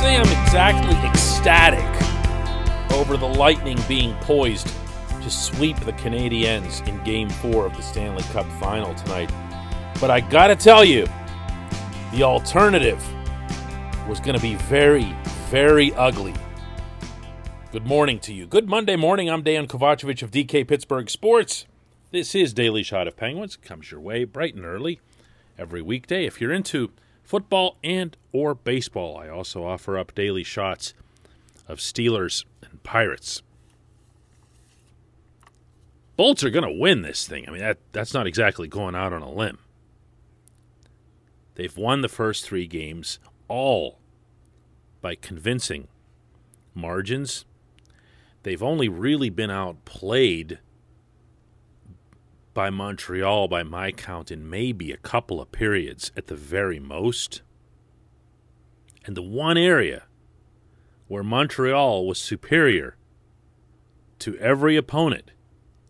say I'm exactly ecstatic over the Lightning being poised to sweep the Canadiens in Game 4 of the Stanley Cup Final tonight. But I gotta tell you, the alternative was gonna be very, very ugly. Good morning to you. Good Monday morning. I'm Dan Kovacevic of DK Pittsburgh Sports. This is Daily Shot of Penguins. Comes your way bright and early every weekday. If you're into football and or baseball, I also offer up daily shots of Steelers and Pirates. Bolts are going to win this thing. I mean, that, that's not exactly going out on a limb. They've won the first three games, all by convincing margins. They've only really been outplayed by Montreal, by my count, in maybe a couple of periods at the very most. And the one area where Montreal was superior to every opponent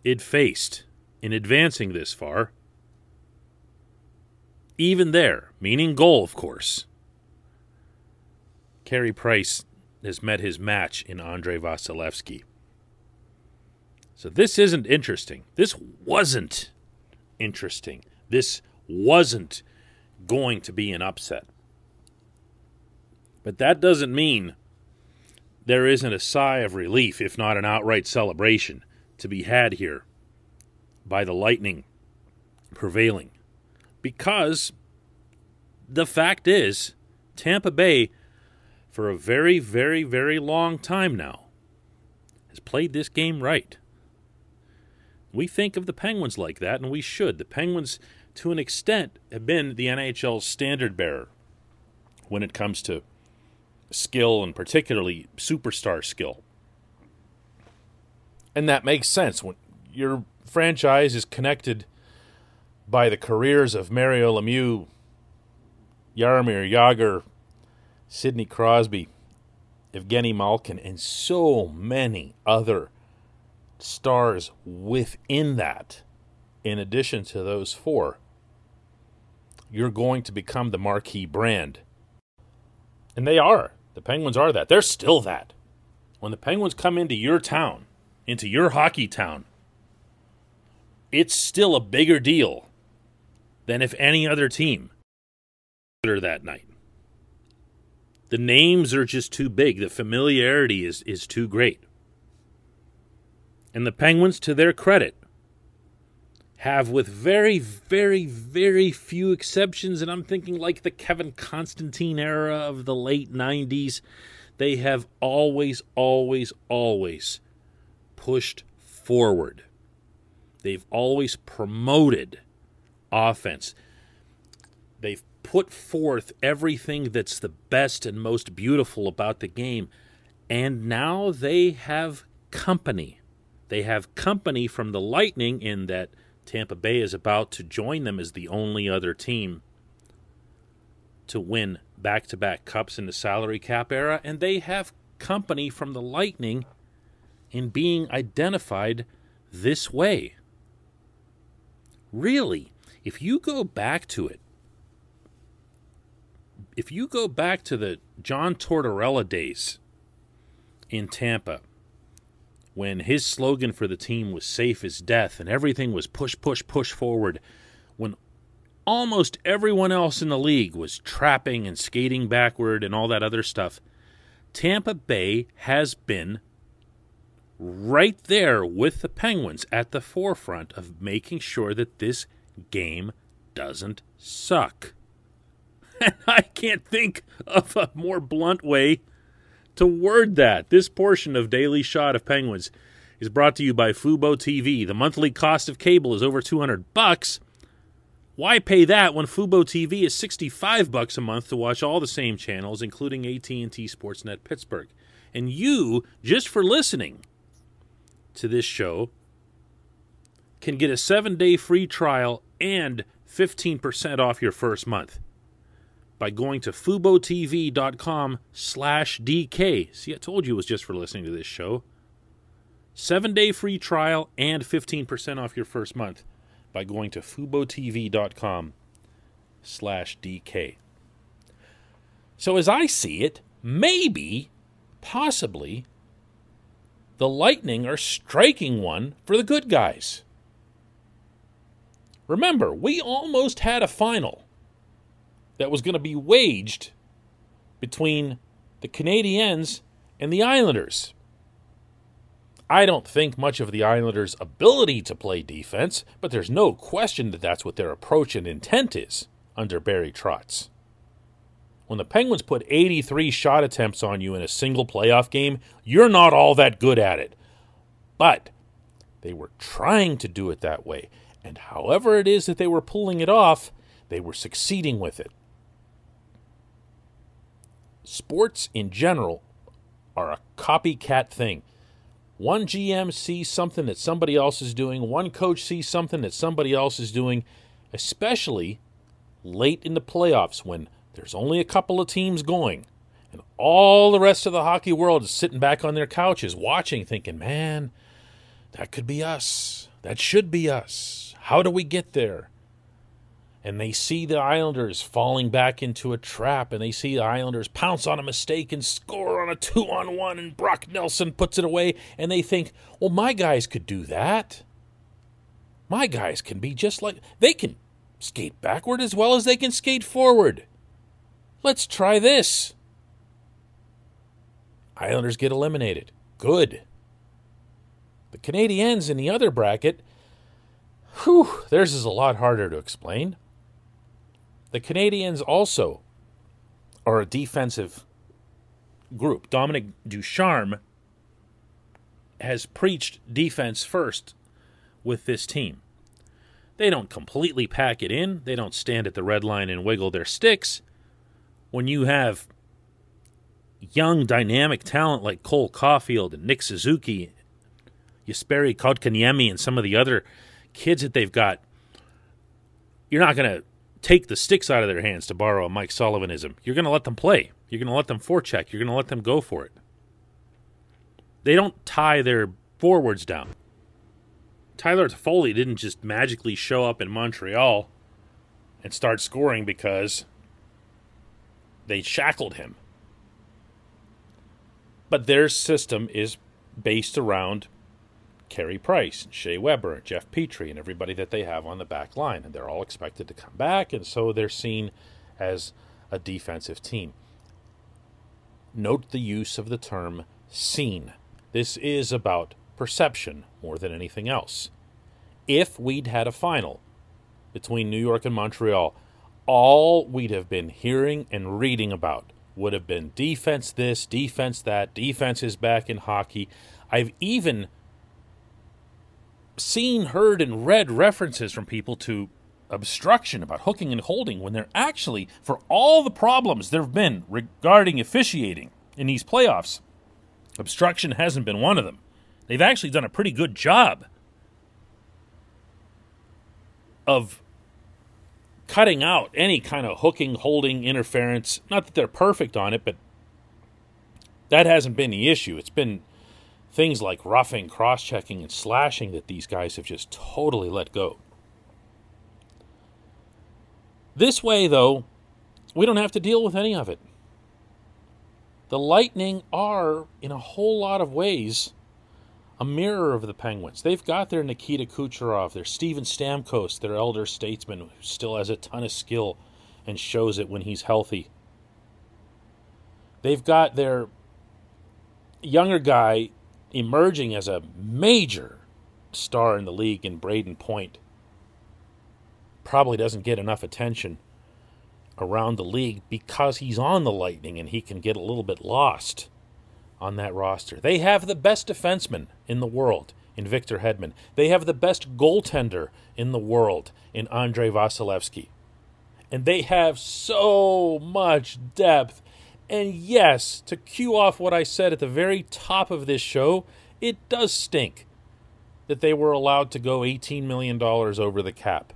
it faced in advancing this far, even there, meaning goal, of course, Carey Price has met his match in Andrei Vasilevskiy. So this isn't interesting. This wasn't interesting. This wasn't going to be an upset. But that doesn't mean there isn't a sigh of relief, if not an outright celebration, to be had here by the Lightning prevailing. Because the fact is, Tampa Bay, for a very, very, very long time now, has played this game right. We think of the Penguins like that, and we should. The Penguins, to an extent, have been the NHL's standard bearer when it comes to skill and particularly superstar skill. And that makes sense when your franchise is connected by the careers of Mario Lemieux, Jaromir Jagr, Sidney Crosby, Evgeny Malkin, and so many other stars within that, in addition to those four, you're going to become the marquee brand. And they are. The Penguins are that. They're still that. When the Penguins come into your town, into your hockey town, it's still a bigger deal than if any other team that night. The names are just too big. The familiarity is, is too great. And the Penguins, to their credit, have, with very, very, very few exceptions, and I'm thinking like the Kevin Constantine era of the late 90s, they have always, always, always pushed forward. They've always promoted offense. They've put forth everything that's the best and most beautiful about the game. And now they have company. They have company from the Lightning in that Tampa Bay is about to join them as the only other team to win back to back cups in the salary cap era, and they have company from the Lightning in being identified this way. Really, if you go back to it, if you go back to the John Tortorella days in Tampa, when his slogan for the team was safe as death and everything was push, push, push forward, when almost everyone else in the league was trapping and skating backward and all that other stuff, Tampa Bay has been right there with the Penguins at the forefront of making sure that this game doesn't suck. And I can't think of a more blunt way to word that. This portion of Daily Shot of Penguins is brought to you by Fubo TV. The monthly cost of cable is over 200 bucks. Why pay that when Fubo TV is 65 bucks a month to watch all the same channels including AT&T Sportsnet Pittsburgh? And you, just for listening to this show, can get a 7-day free trial and 15% off your first month by going to FuboTV.com slash DK. See, I told you it was just for listening to this show. Seven day free trial and 15% off your first month by going to FuboTV.com slash DK. So as I see it, maybe, possibly, the Lightning are striking one for the good guys. Remember, we almost had a final that was going to be waged between the Canadiens and the Islanders. I don't think much of the Islanders' ability to play defense, but there's no question that that's what their approach and intent is under Barry Trotz. When the Penguins put 83 shot attempts on you in a single playoff game, you're not all that good at it. But they were trying to do it that way, and however it is that they were pulling it off, they were succeeding with it. Sports in general are a copycat thing. One GM sees something that somebody else is doing, one coach sees something that somebody else is doing, especially late in the playoffs when there's only a couple of teams going and all the rest of the hockey world is sitting back on their couches watching, thinking, man, that could be us. That should be us. How do we get there? And they see the Islanders falling back into a trap, and they see the Islanders pounce on a mistake and score on a two on one, and Brock Nelson puts it away, and they think, well, my guys could do that. My guys can be just like they can skate backward as well as they can skate forward. Let's try this. Islanders get eliminated. Good. The Canadiens in the other bracket, whew, theirs is a lot harder to explain. The Canadians also are a defensive group. Dominique Ducharme has preached defense first with this team. They don't completely pack it in, they don't stand at the red line and wiggle their sticks. When you have young, dynamic talent like Cole Caufield and Nick Suzuki, Jesperi Kotkaniemi, and some of the other kids that they've got, you're not going to take the sticks out of their hands, to borrow a Mike Sullivanism. You're going to let them play. You're going to let them forecheck. You're going to let them go for it. They don't tie their forwards down. Tyler Toffoli didn't just magically show up in Montreal and start scoring because they shackled him. But their system is based around Carey Price, Shea Weber, Jeff Petry, and everybody that they have on the back line. And they're all expected to come back, and so they're seen as a defensive team. Note the use of the term seen. This is about perception more than anything else. If we'd had a final between New York and Montreal, all we'd have been hearing and reading about would have been defense this, defense that, defense is back in hockey. I've even seen, heard, and read references from people to obstruction about hooking and holding when they're actually, for all the problems there have been regarding officiating in these playoffs, obstruction hasn't been one of them. They've actually done a pretty good job of cutting out any kind of hooking, holding, interference. Not that they're perfect on it, but that hasn't been the issue. It's been things like roughing, cross checking, and slashing that these guys have just totally let go. This way, though, we don't have to deal with any of it. The Lightning are, in a whole lot of ways, a mirror of the Penguins. They've got their Nikita Kucherov, their Steven Stamkos, their elder statesman who still has a ton of skill and shows it when he's healthy. They've got their younger guy emerging as a major star in the league in Brayden Point. Probably doesn't get enough attention around the league because he's on the Lightning and he can get a little bit lost on that roster. They have the best defenseman in the world in Victor Hedman. They have the best goaltender in the world in Andrei Vasilevskiy. And they have so much depth and yes, to cue off what I said at the very top of this show, it does stink that they were allowed to go $18 million over the cap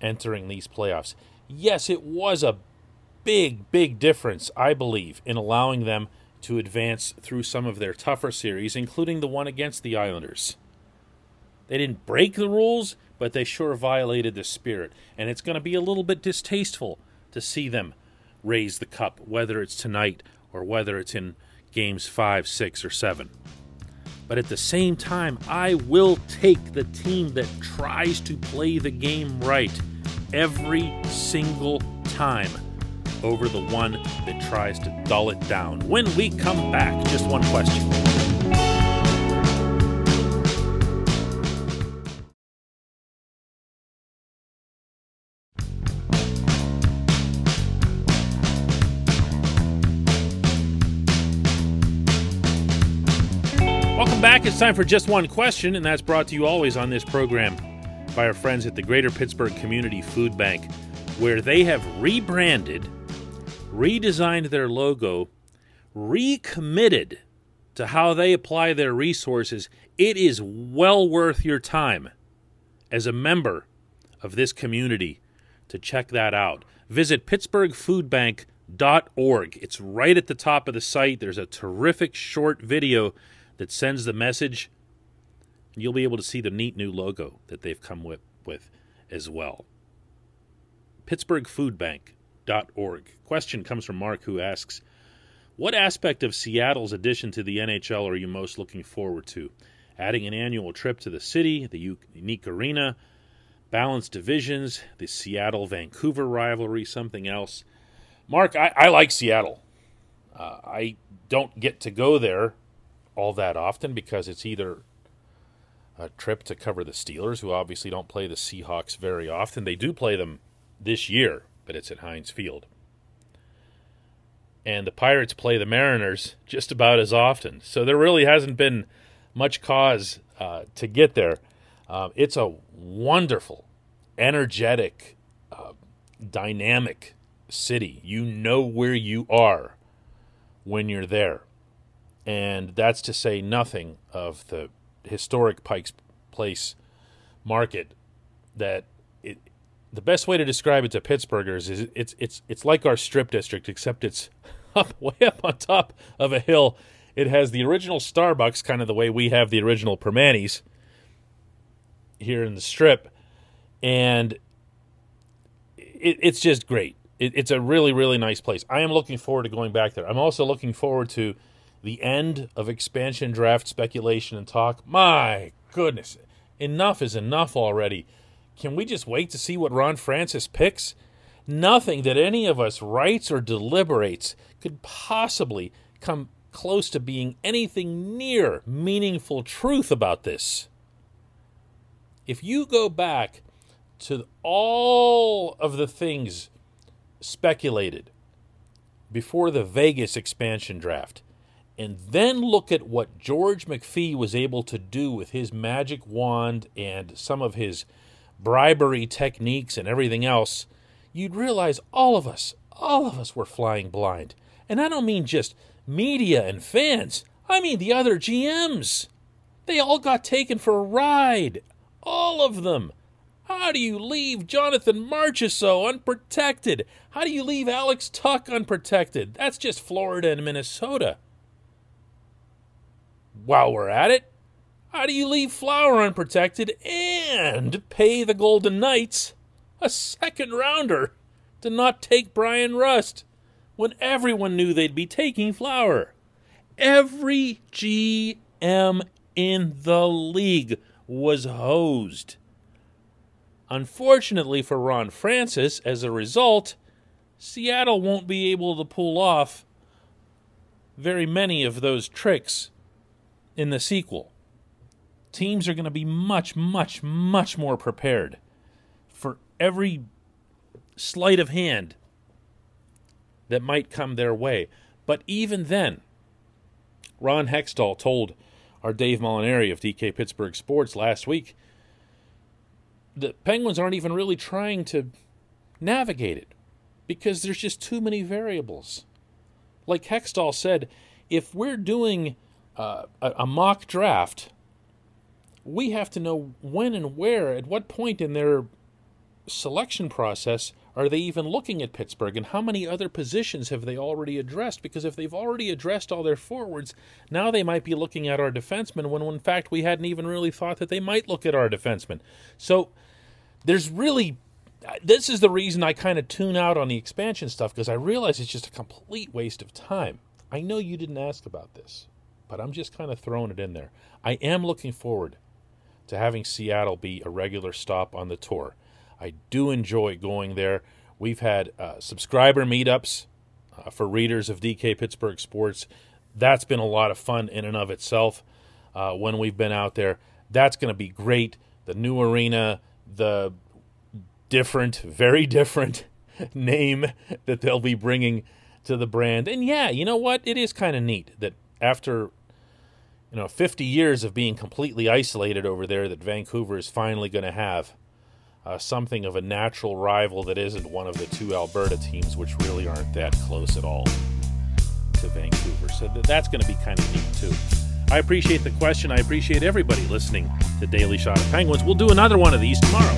entering these playoffs. Yes, it was a big, big difference, I believe, in allowing them to advance through some of their tougher series, including the one against the Islanders. They didn't break the rules, but they sure violated the spirit, and it's going to be a little bit distasteful to see them raise the cup, whether it's tonight or whether it's in games five, six, or seven. But at the same time, I will take the team that tries to play the game right every single time over the one that tries to dull it down. When we come back, just one question. Welcome back. It's time for just one question, and that's brought to you always on this program by our friends at the Greater Pittsburgh Community Food Bank, where they have rebranded, redesigned their logo, recommitted to how they apply their resources. It is well worth your time as a member of this community to check that out. Visit pittsburghfoodbank.org. It's right at the top of the site. There's a terrific short video that sends the message and you'll be able to see the neat new logo that they've come with, with as well. PittsburghFoodBank.org. Question comes from Mark who asks, What aspect of Seattle's addition to the NHL are you most looking forward to? Adding an annual trip to the city, the unique arena, balanced divisions, the Seattle Vancouver rivalry, something else? Mark, I, I like Seattle. Uh, I don't get to go there all that often because it's either a trip to cover the Steelers, who obviously don't play the Seahawks very often. They do play them this year, but it's at Heinz Field. And the Pirates play the Mariners just about as often. So there really hasn't been much cause uh, to get there. Uh, it's a wonderful, energetic, uh, dynamic city. You know where you are when you're there. And that's to say nothing of the historic Pike's Place market that it, the best way to describe it to Pittsburghers is it's it's it's like our strip district except it's up way up on top of a hill. It has the original Starbucks, kind of the way we have the original Primanti's here in the strip, and it, it's just great. It, it's a really really nice place. I am looking forward to going back there. I'm also looking forward to the end of expansion draft speculation and talk. My goodness, enough is enough already. Can we just wait to see what Ron Francis picks? Nothing that any of us writes or deliberates could possibly come close to being anything near meaningful truth about this. If you go back to all of the things speculated before the Vegas expansion draft, and then look at what George McPhee was able to do with his magic wand and some of his bribery techniques and everything else, you'd realize all of us, all of us were flying blind. And I don't mean just media and fans, I mean the other GMs. They all got taken for a ride. All of them. How do you leave Jonathan Marchessault unprotected? How do you leave Alex Tuch unprotected? That's just Florida and Minnesota. While we're at it, how do you leave Flower unprotected and pay the Golden Knights a second rounder to not take Bryan Rust when everyone knew they'd be taking Flower? Every GM in the league was hosed. Unfortunately for Ron Francis, as a result, Seattle won't be able to pull off very many of those tricks in the sequel. Teams are going to be much, much, much more prepared for every sleight of hand that might come their way. But even then, Ron Hextall told our Dave Molinari of DK Pittsburgh Sports last week the Penguins aren't even really trying to navigate it because there's just too many variables. Like Hextall said, if we're doing uh, a, a mock draft, we have to know when and where, at what point in their selection process are they even looking at Pittsburgh and how many other positions have they already addressed? Because if they've already addressed all their forwards, now they might be looking at our defensemen when in fact we hadn't even really thought that they might look at our defensemen. So there's really this is the reason I kind of tune out on the expansion stuff because I realize it's just a complete waste of time. I know you didn't ask about this, but I'm just kind of throwing it in there. I am looking forward to having Seattle be a regular stop on the tour. I do enjoy going there. We've had uh, subscriber meetups uh, for readers of DK Pittsburgh Sports. That's been a lot of fun in and of itself uh, when we've been out there. That's going to be great. The new arena, the different, very different name that they'll be bringing to the brand. And yeah, you know what? It is kind of neat that after you know 50 years of being completely isolated over there that Vancouver is finally going to have uh, something of a natural rival that isn't one of the two Alberta teams which really aren't that close at all to Vancouver. So th- that's going to be kind of neat too. I appreciate the question. I appreciate everybody listening to Daily Shot of Penguins. We'll do another one of these tomorrow.